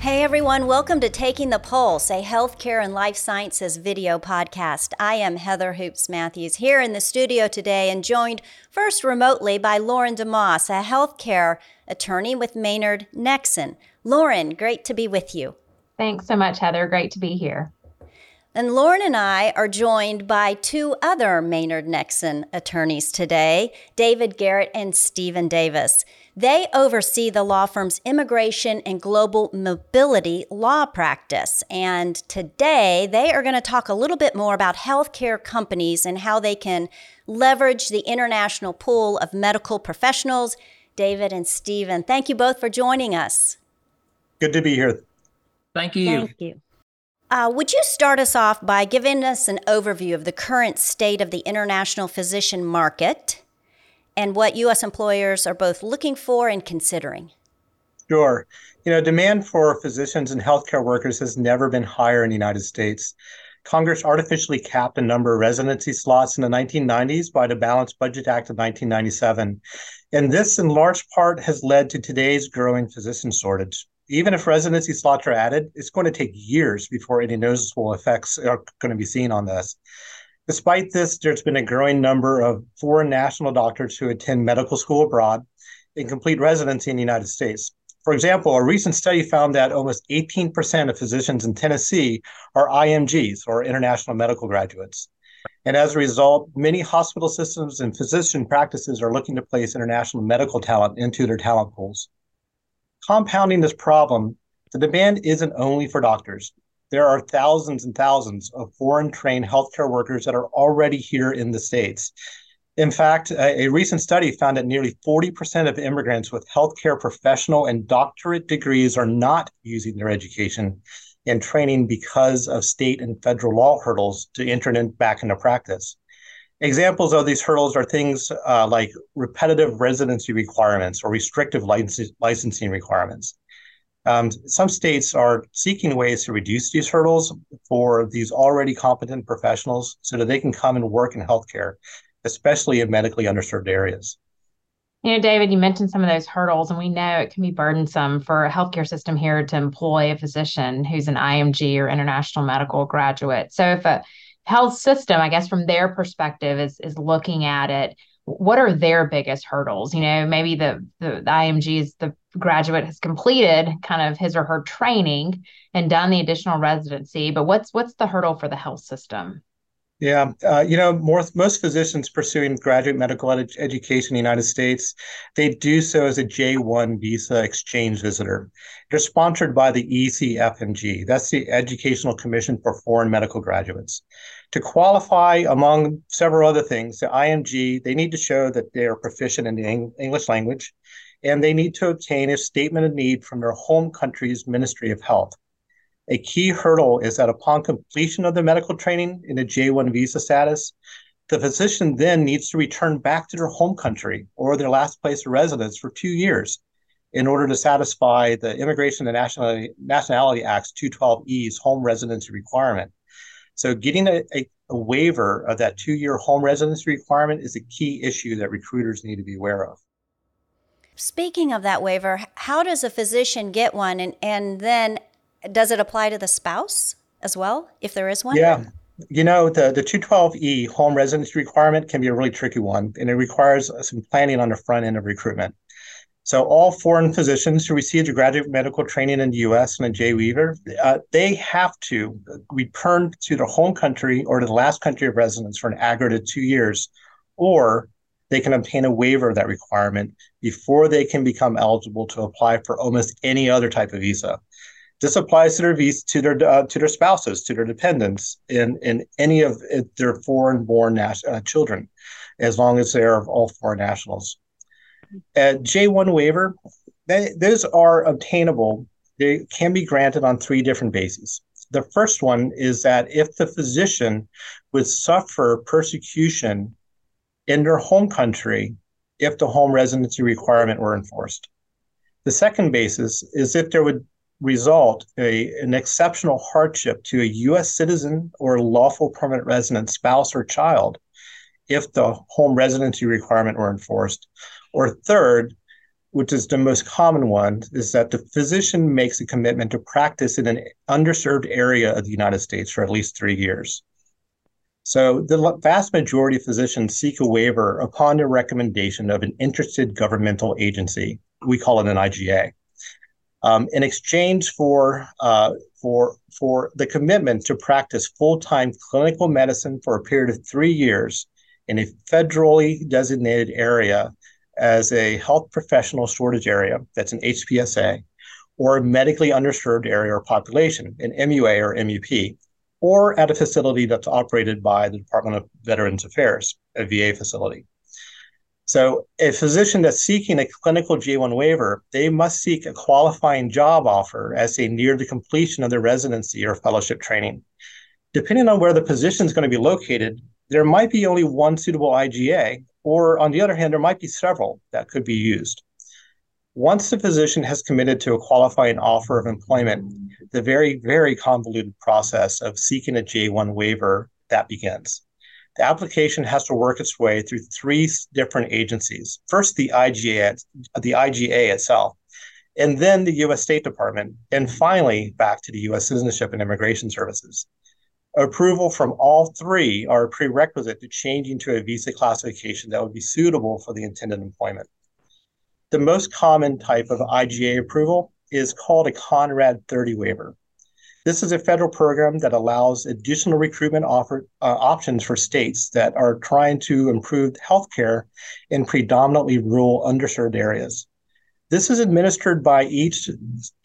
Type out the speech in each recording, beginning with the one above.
Hey everyone, welcome to Taking the Pulse, a healthcare and life sciences video podcast. I am Heather Hoopes Matthews here in the studio today and joined first remotely by Lauren DeMoss, a healthcare attorney with Maynard Nexsen. Lauren, great to be with you. Thanks so much, Heather. Great to be here. And Lauren and I are joined by two other Maynard Nexsen attorneys today, David Garrett and Stephen Davis. They oversee the law firm's immigration and global mobility law practice. And today they are going to talk a little bit more about healthcare companies and how they can leverage the international pool of medical professionals. David and Stephen, thank you both for joining us. Good to be here. Thank you. Thank you. Uh, would you start us off by giving us an overview of the current state of the international physician market? And what U.S. employers are both looking for and considering? Sure. You know, demand for physicians and healthcare workers has never been higher in the United States. Congress artificially capped the number of residency slots in the 1990s by the Balanced Budget Act of 1997. And this, in large part, has led to today's growing physician shortage. Even if residency slots are added, it's going to take years before any noticeable effects are going to be seen on this. Despite this, there's been a growing number of foreign national doctors who attend medical school abroad and complete residency in the United States. For example, a recent study found that almost 18% of physicians in Tennessee are IMGs or international medical graduates. And as a result, many hospital systems and physician practices are looking to place international medical talent into their talent pools. Compounding this problem, the demand isn't only for doctors there are thousands and thousands of foreign trained healthcare workers that are already here in the States. In fact, a, a, recent study found that nearly 40% of immigrants with healthcare professional and doctorate degrees are not using their education and training because of state and federal law hurdles to enter in, back into practice. Examples of these hurdles are things uh, like repetitive residency requirements or restrictive license, licensing requirements. Um, some states are seeking ways to reduce these hurdles for these already competent professionals so that they can come and work in healthcare, especially in medically underserved areas. You know, David, you mentioned some of those hurdles, and we know it can be burdensome for a healthcare system here to employ a physician who's an IMG or international medical graduate. So, if a health system, I guess, from their perspective, is is looking at it, what are their biggest hurdles? You know, maybe the the, the IMG is the graduate has completed kind of his or her training and done the additional residency but what's what's the hurdle for the health system yeah, uh, you know, more, most physicians pursuing graduate medical ed- education in the United States, they do so as a J1 visa exchange visitor. They're sponsored by the ECFMG. That's the Educational Commission for Foreign Medical Graduates. To qualify, among several other things, the IMG, they need to show that they are proficient in the English language and they need to obtain a statement of need from their home country's Ministry of Health. A key hurdle is that upon completion of their medical training in a J1 visa status, the physician then needs to return back to their home country or their last place of residence for two years in order to satisfy the Immigration and Nationality, Nationality Act's 212E's home residency requirement. So, getting a, a, a waiver of that two year home residency requirement is a key issue that recruiters need to be aware of. Speaking of that waiver, how does a physician get one? And, and then does it apply to the spouse as well, if there is one? Yeah. You know, the, the 212E home residency requirement can be a really tricky one, and it requires uh, some planning on the front end of recruitment. So, all foreign physicians who received a graduate medical training in the U.S. and a J waiver, uh, they have to return to their home country or to the last country of residence for an aggregate two years, or they can obtain a waiver of that requirement before they can become eligible to apply for almost any other type of visa. This applies to their visa, to their uh, to their spouses, to their dependents, in in any of their foreign-born nas- uh, children, as long as they are all foreign nationals. A J1 waiver, they, those are obtainable. They can be granted on three different bases. The first one is that if the physician would suffer persecution in their home country if the home residency requirement were enforced. The second basis is if there would result a, an exceptional hardship to a U.S. citizen or lawful permanent resident spouse or child if the home residency requirement were enforced. Or third, which is the most common one, is that the physician makes a commitment to practice in an underserved area of the United States for at least three years. So the vast majority of physicians seek a waiver upon the recommendation of an interested governmental agency. We call it an IGA. Um, in exchange for uh, for for the commitment to practice full-time clinical medicine for a period of three years in a federally designated area as a health professional shortage area, that's an HPSA, or a medically underserved area or population, an MUA or MUP, or at a facility that's operated by the Department of Veterans Affairs, a VA facility. So, a physician that's seeking a clinical J1 waiver, they must seek a qualifying job offer as they near the completion of their residency or fellowship training. Depending on where the position is going to be located, there might be only one suitable IGA, or on the other hand, there might be several that could be used. Once the physician has committed to a qualifying offer of employment, the very, very convoluted process of seeking a J1 waiver that begins the application has to work its way through three different agencies. First, the IGA, the IGA itself, and then the U.S. State Department, and finally back to the U.S. Citizenship and Immigration Services. Approval from all three are a prerequisite to changing to a visa classification that would be suitable for the intended employment. The most common type of IGA approval is called a Conrad 30 waiver. This is a federal program that allows additional recruitment offer, uh, options for states that are trying to improve healthcare in predominantly rural, underserved areas. This is administered by each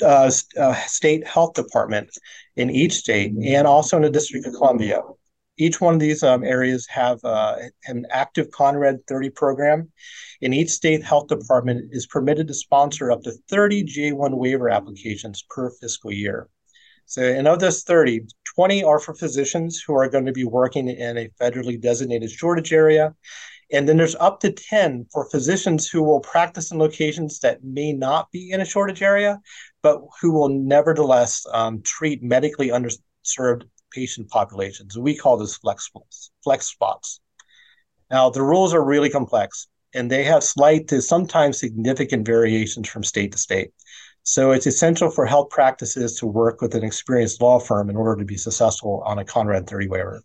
uh, uh, state health department in each state and also in the District of Columbia. Each one of these um, areas have uh, an active Conrad 30 program, and each state health department is permitted to sponsor up to 30 J1 waiver applications per fiscal year. So, and of those 30, 20 are for physicians who are going to be working in a federally designated shortage area. And then there's up to 10 for physicians who will practice in locations that may not be in a shortage area, but who will nevertheless um, treat medically underserved patient populations. We call this flex, flex spots. Now, the rules are really complex and they have slight to sometimes significant variations from state to state. So it's essential for health practices to work with an experienced law firm in order to be successful on a Conrad 30 waiver.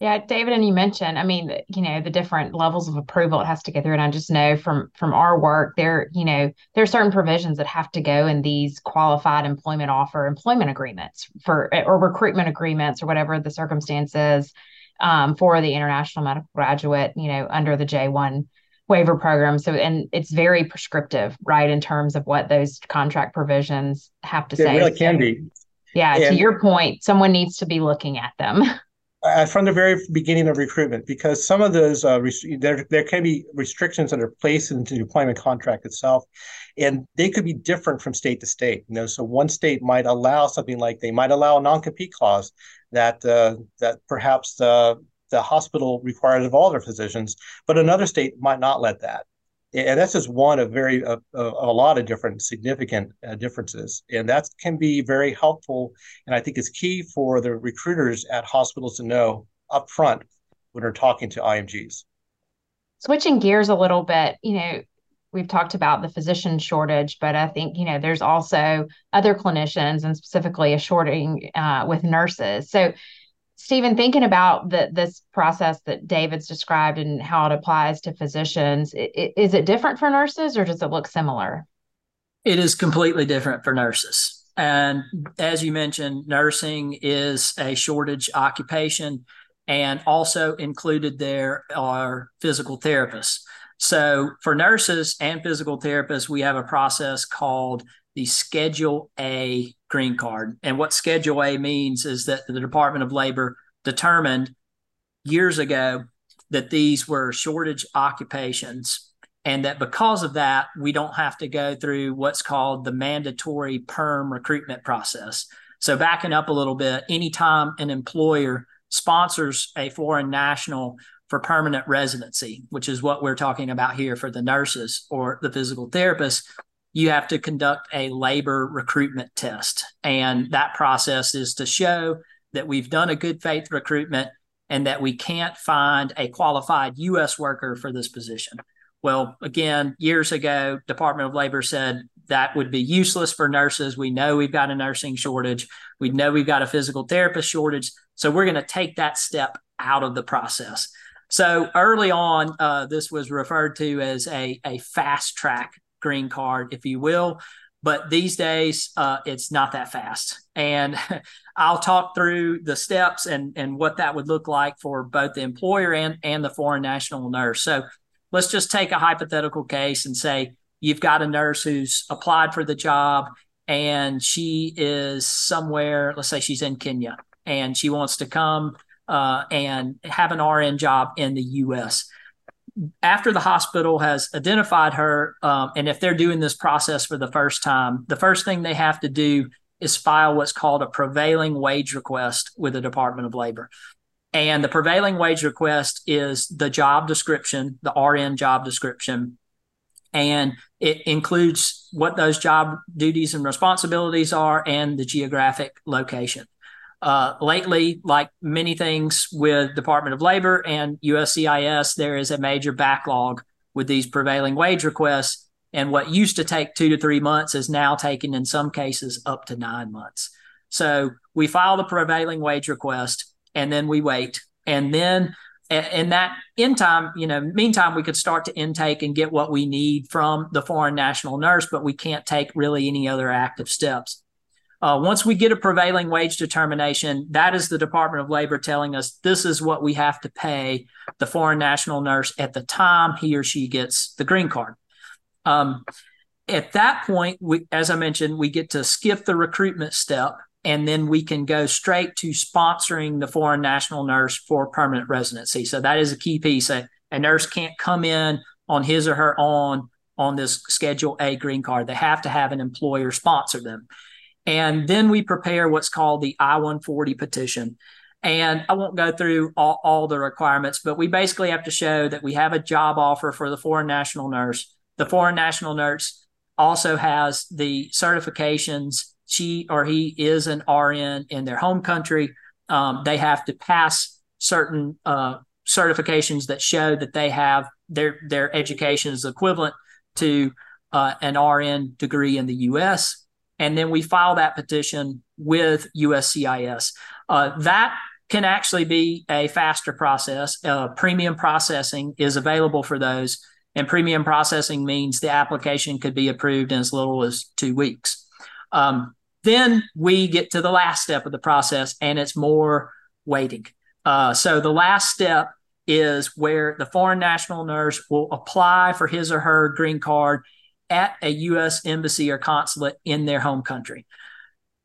Yeah, David, and you mentioned, I mean, you know, the different levels of approval it has to go through. And I just know from from our work, there, you know, there are certain provisions that have to go in these qualified employment offer employment agreements for or recruitment agreements or whatever the circumstances um, for the international medical graduate, you know, under the J1 waiver program. So, and it's very prescriptive, right, in terms of what those contract provisions have to it say. It really can so, be. Yeah, and, to your point, someone needs to be looking at them. Uh, from the very beginning of recruitment, because some of those uh, there there can be restrictions that are placed into the employment contract itself, and they could be different from state to state. You know, so one state might allow something like they might allow a non compete clause that uh, that perhaps uh, the hospital requires of all their physicians, but another state might not let that. And that's just one of very a, a, a lot of different significant uh, differences, and that can be very helpful. And I think it's key for the recruiters at hospitals to know up front when they're talking to IMGs. Switching gears a little bit, you know, we've talked about the physician shortage, but I think you know there's also other clinicians and specifically a shorting uh, with nurses. So Stephen, thinking about the, this process that David's described and how it applies to physicians, is it different for nurses or does it look similar? It is completely different for nurses. And as you mentioned, nursing is a shortage occupation, and also included there are physical therapists. So for nurses and physical therapists, we have a process called the Schedule A green card. And what Schedule A means is that the Department of Labor determined years ago that these were shortage occupations and that because of that we don't have to go through what's called the mandatory perm recruitment process so backing up a little bit anytime an employer sponsors a foreign national for permanent residency which is what we're talking about here for the nurses or the physical therapists you have to conduct a labor recruitment test. And that process is to show that we've done a good faith recruitment and that we can't find a qualified U.S. worker for this position. Well, again, years ago, Department of Labor said that would be useless for nurses. We know we've got a nursing shortage. We know we've got a physical therapist shortage. So we're going to take that step out of the process. So early on, uh, this was referred to as a, a fast track green card, if you will. But these days, uh, it's not that fast. And I'll talk through the steps and, and what that would look like for both the employer and, and the foreign national nurse. So let's just take a hypothetical case and say you've got a nurse who's applied for the job and she is somewhere, let's say she's in Kenya and she wants to come uh, and have an RN job in the US. After the hospital has identified her, um, and if they're doing this process for the first time, the first thing they have to do is file what's called a prevailing wage request with the Department of Labor. And the prevailing wage request is the job description, the RN job description, and it includes what those job duties and responsibilities are and the geographic location. Uh, lately, like many things with Department of Labor and USCIS, there is a major backlog with these prevailing wage requests. And what used to take two to three months is now taking, in some cases, up to nine months. So we file the prevailing wage request and then we wait. And then in that in time, you know, meantime, we could start to intake and get what we need from the foreign national nurse, but we can't take really any other active steps. Uh, once we get a prevailing wage determination, that is the Department of Labor telling us this is what we have to pay the foreign national nurse at the time he or she gets the green card. Um, at that point, we, as I mentioned, we get to skip the recruitment step and then we can go straight to sponsoring the foreign national nurse for permanent residency. So that is a key piece. A, a nurse can't come in on his or her own on this Schedule A green card. They have to have an employer sponsor them. And then we prepare what's called the I 140 petition. And I won't go through all, all, the requirements, but we basically have to show that we have a job offer for the foreign national nurse. The foreign national nurse also has the certifications. She or he is an RN in their home country. Um, they have to pass certain uh, certifications that show that they have their their education is equivalent to uh, an RN degree in the U.S and then we file that petition with USCIS. Uh, that can actually be a faster process. Uh, premium processing is available for those, and premium processing means the application could be approved in as little as two weeks. Um, then we get to the last step of the process, and it's more waiting. Uh, so the last step is where the foreign national nurse will apply for his or her green card at a U.S. embassy or consulate in their home country.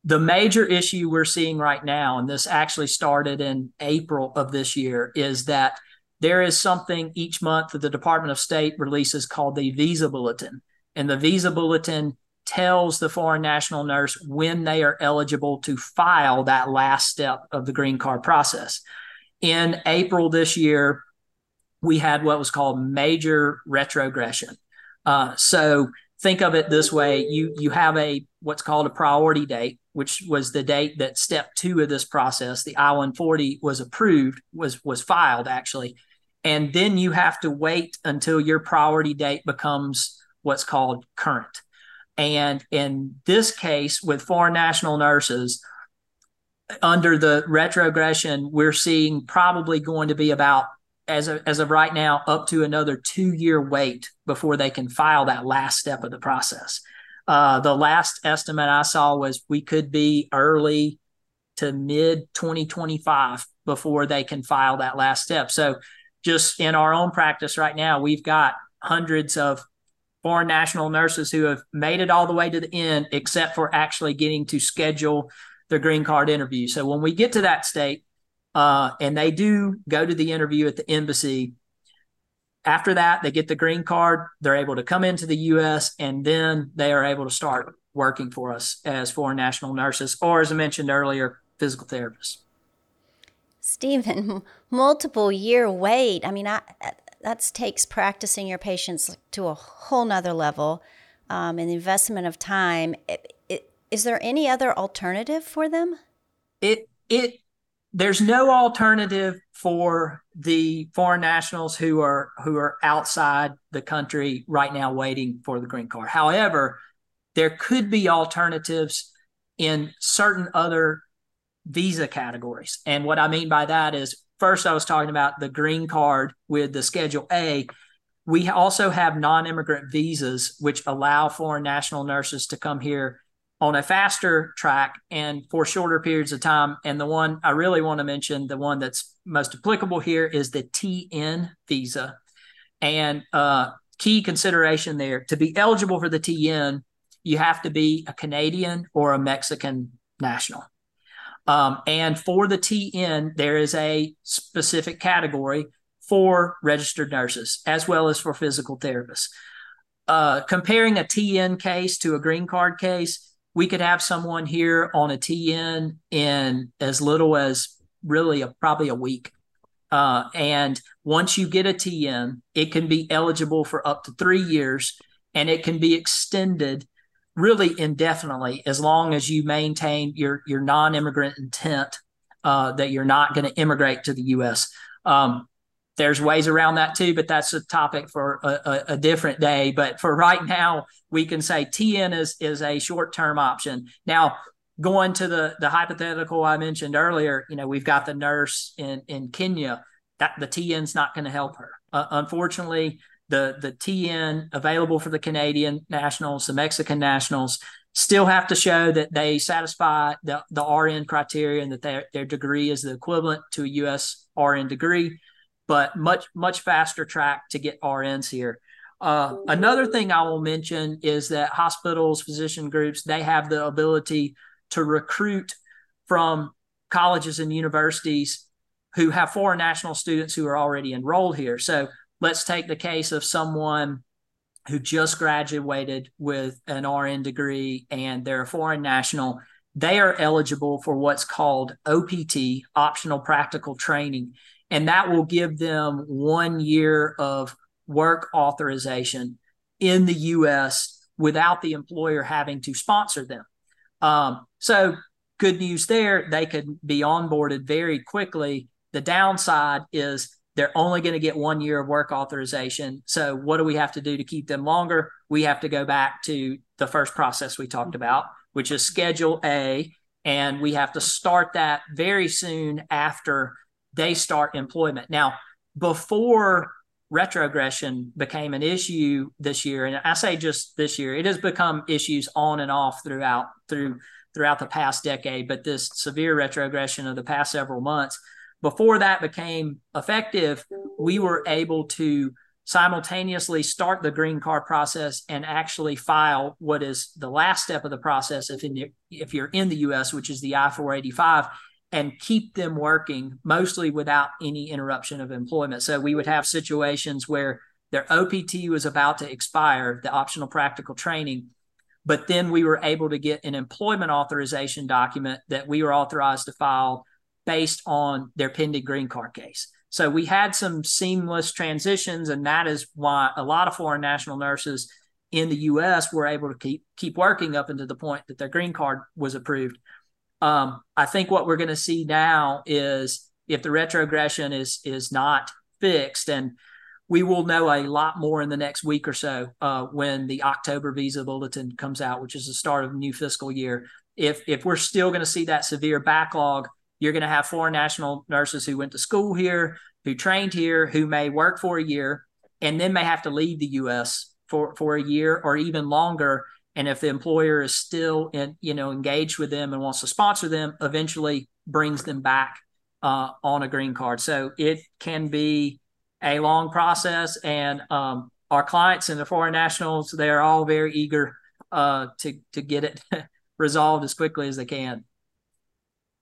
The major issue we're seeing right now, and this actually started in April of this year, is that there is something each month that the Department of State releases called the Visa Bulletin. And the Visa Bulletin tells the foreign national nurse when they are eligible to file that last step of the green card process. In April this year, we had what was called major retrogression. Uh, so think of it this way: you you have a what's called a priority date, which was the date that step two of this process, the I-140, was approved, was was filed actually, and then you have to wait until your priority date becomes what's called current. And in this case, with foreign national nurses, under the retrogression, we're seeing probably going to be about as of, as of right now, up to another two year wait before they can file that last step of the process. Uh, the last estimate I saw was we could be early to mid 2025 before they can file that last step. So, just in our own practice right now, we've got hundreds of foreign national nurses who have made it all the way to the end, except for actually getting to schedule their green card interview. So, when we get to that state, uh, and they do go to the interview at the embassy. After that, they get the green card. They're able to come into the U.S. and then they are able to start working for us as foreign national nurses, or as I mentioned earlier, physical therapists. Stephen, multiple year wait. I mean, I, that takes practicing your patience to a whole nother level, um, and the investment of time. It, it, is there any other alternative for them? It it there's no alternative for the foreign nationals who are who are outside the country right now waiting for the green card. However, there could be alternatives in certain other visa categories. And what I mean by that is first I was talking about the green card with the schedule A. We also have non-immigrant visas which allow foreign national nurses to come here on a faster track and for shorter periods of time. And the one I really want to mention, the one that's most applicable here is the TN visa. And uh, key consideration there to be eligible for the TN, you have to be a Canadian or a Mexican national. Um, and for the TN, there is a specific category for registered nurses as well as for physical therapists. Uh, comparing a TN case to a green card case, we could have someone here on a TN in as little as really a, probably a week. Uh, and once you get a TN, it can be eligible for up to three years and it can be extended really indefinitely as long as you maintain your, your non immigrant intent uh, that you're not going to immigrate to the US. Um, there's ways around that too, but that's a topic for a, a, a, different day. But for right now, we can say TN is is a short term option. Now, going to the the hypothetical I mentioned earlier, you know, we've got the nurse in in Kenya. That the TN's not going to help her. Uh, unfortunately, the the TN available for the Canadian nationals, the Mexican nationals, still have to show that they satisfy the, the RN criteria and that their, their degree is the equivalent to a US RN degree but much much faster track to get RNs here. Uh, another thing I will mention is that hospitals, physician groups, they have the ability to recruit from colleges and universities who have foreign national students who are already enrolled here. So let's take the case of someone who just graduated with an RN degree and they're a foreign national. They are eligible for what's called OPT, optional practical training and that will give them one year of work authorization in the US without the employer having to sponsor them. Um, so, good news there, they could be onboarded very quickly. The downside is they're only going to get one year of work authorization. So, what do we have to do to keep them longer? We have to go back to the first process we talked about, which is Schedule A. And we have to start that very soon after they start employment. Now, before retrogression became an issue this year, and I say just this year, it has become issues on and off throughout through throughout the past decade, but this severe retrogression of the past several months, before that became effective, we were able to simultaneously start the green card process and actually file what is the last step of the process if in the, if you're in the US, which is the I-485 and keep them working mostly without any interruption of employment. So we would have situations where their OPT was about to expire, the optional practical training, but then we were able to get an employment authorization document that we were authorized to file based on their pending green card case. So we had some seamless transitions, and that is why a lot of foreign national nurses in the U.S. were able to keep keep working up until the point that their green card was approved. Um, I think what we're going to see now is if the retrogression is is not fixed, and we will know a lot more in the next week or so uh, when the October visa bulletin comes out, which is the start of a new fiscal year. If if we're still going to see that severe backlog, you're going to have foreign national nurses who went to school here, who trained here, who may work for a year, and then may have to leave the U.S. for for a year or even longer and if the employer is still in you know engaged with them and wants to sponsor them eventually brings them back uh, on a green card so it can be a long process and um, our clients and the foreign nationals they're all very eager uh, to to get it resolved as quickly as they can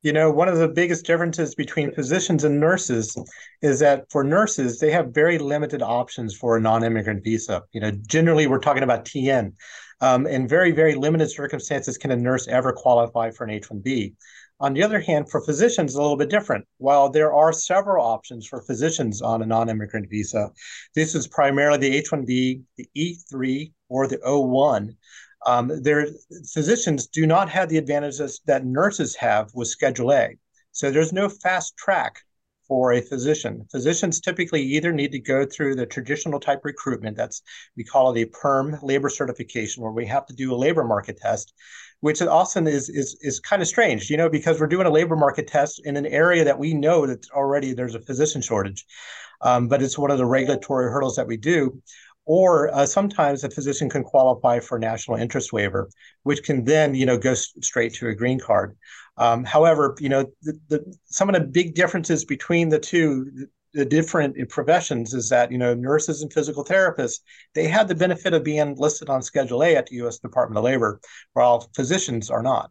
you know, one of the biggest differences between physicians and nurses is that for nurses, they have very limited options for a non immigrant visa. You know, generally we're talking about TN. Um, in very, very limited circumstances, can a nurse ever qualify for an H 1B? On the other hand, for physicians, a little bit different. While there are several options for physicians on a non immigrant visa, this is primarily the H 1B, the E3, or the O1. Um, their physicians do not have the advantages that nurses have with Schedule A. So there's no fast track for a physician. Physicians typically either need to go through the traditional type recruitment, that's we call it a perm labor certification, where we have to do a labor market test, which often is is is kind of strange, you know, because we're doing a labor market test in an area that we know that already there's a physician shortage. Um, but it's one of the regulatory hurdles that we do. Or uh, sometimes a physician can qualify for national interest waiver, which can then, you know, go straight to a green card. Um, however, you know, the, the, some of the big differences between the two, the, different professions, is that you know nurses and physical therapists they have the benefit of being listed on Schedule A at the U.S. Department of Labor, while physicians are not.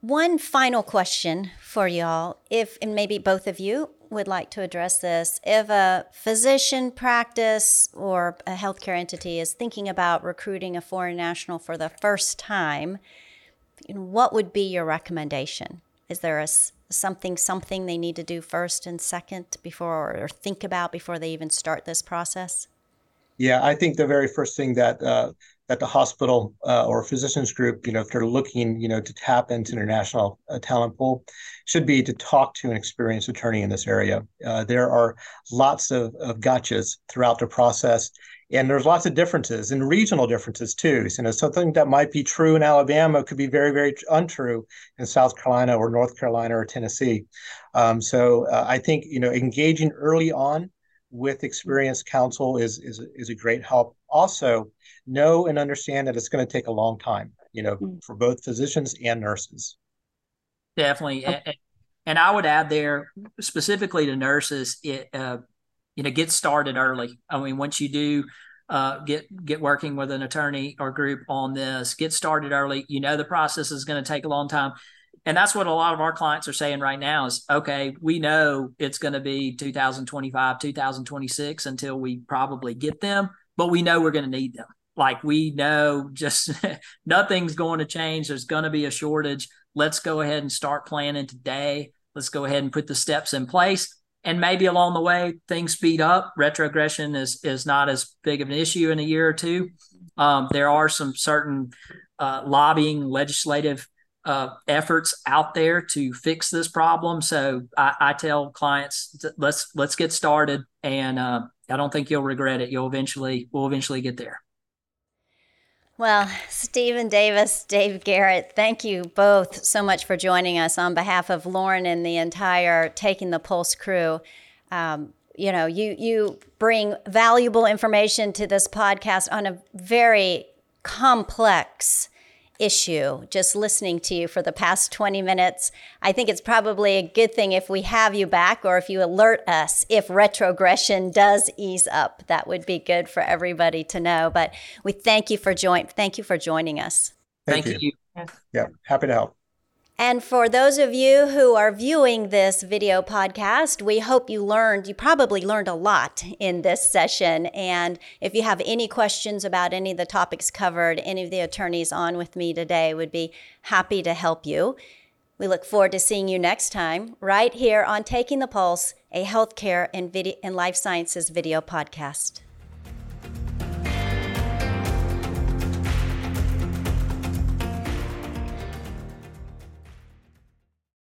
One final question for y'all, if and maybe both of you would like to address this. If a physician practice or a healthcare entity is thinking about recruiting a foreign national for the first time, what would be your recommendation? Is there a something something they need to do first and second before or think about before they even start this process? Yeah, I think the very first thing that uh, that the hospital uh, or physicians group, you know, if they're looking, you know, to tap into international uh, talent pool, should be to talk to an experienced attorney in this area. Uh, there are lots of, of gotchas throughout the process, and there's lots of differences and regional differences too. So, you know, something that might be true in Alabama could be very, very untrue in South Carolina or North Carolina or Tennessee. Um, so, uh, I think you know, engaging early on with experienced counsel is is is a great help. Also, know and understand that it's going to take a long time. You know, mm-hmm. for both physicians and nurses. Definitely, and I would add there specifically to nurses, it uh, you know get started early. I mean, once you do. Uh, get get working with an attorney or group on this. Get started early. You know the process is going to take a long time and that's what a lot of our clients are saying right now is okay we know it's going to be 2025 2026 until we probably get them but we know we're going to need them like we know just nothing's going to change there's going to be a shortage let's go ahead and start planning today let's go ahead and put the steps in place and maybe along the way things speed up retrogression is is not as big of an issue in a year or two um, there are some certain uh, lobbying legislative uh, efforts out there to fix this problem. So I, I tell clients, let's let's get started, and uh, I don't think you'll regret it. You'll eventually we'll eventually get there. Well, Stephen Davis, Dave Garrett, thank you both so much for joining us on behalf of Lauren and the entire Taking the Pulse crew. Um, you know, you you bring valuable information to this podcast on a very complex issue just listening to you for the past 20 minutes. I think it's probably a good thing if we have you back or if you alert us if retrogression does ease up. That would be good for everybody to know. But we thank you for join thank you for joining us. Thank, thank you. you. Yeah, happy to help. And for those of you who are viewing this video podcast, we hope you learned, you probably learned a lot in this session. And if you have any questions about any of the topics covered, any of the attorneys on with me today would be happy to help you. We look forward to seeing you next time right here on Taking the Pulse, a healthcare and, video, and life sciences video podcast.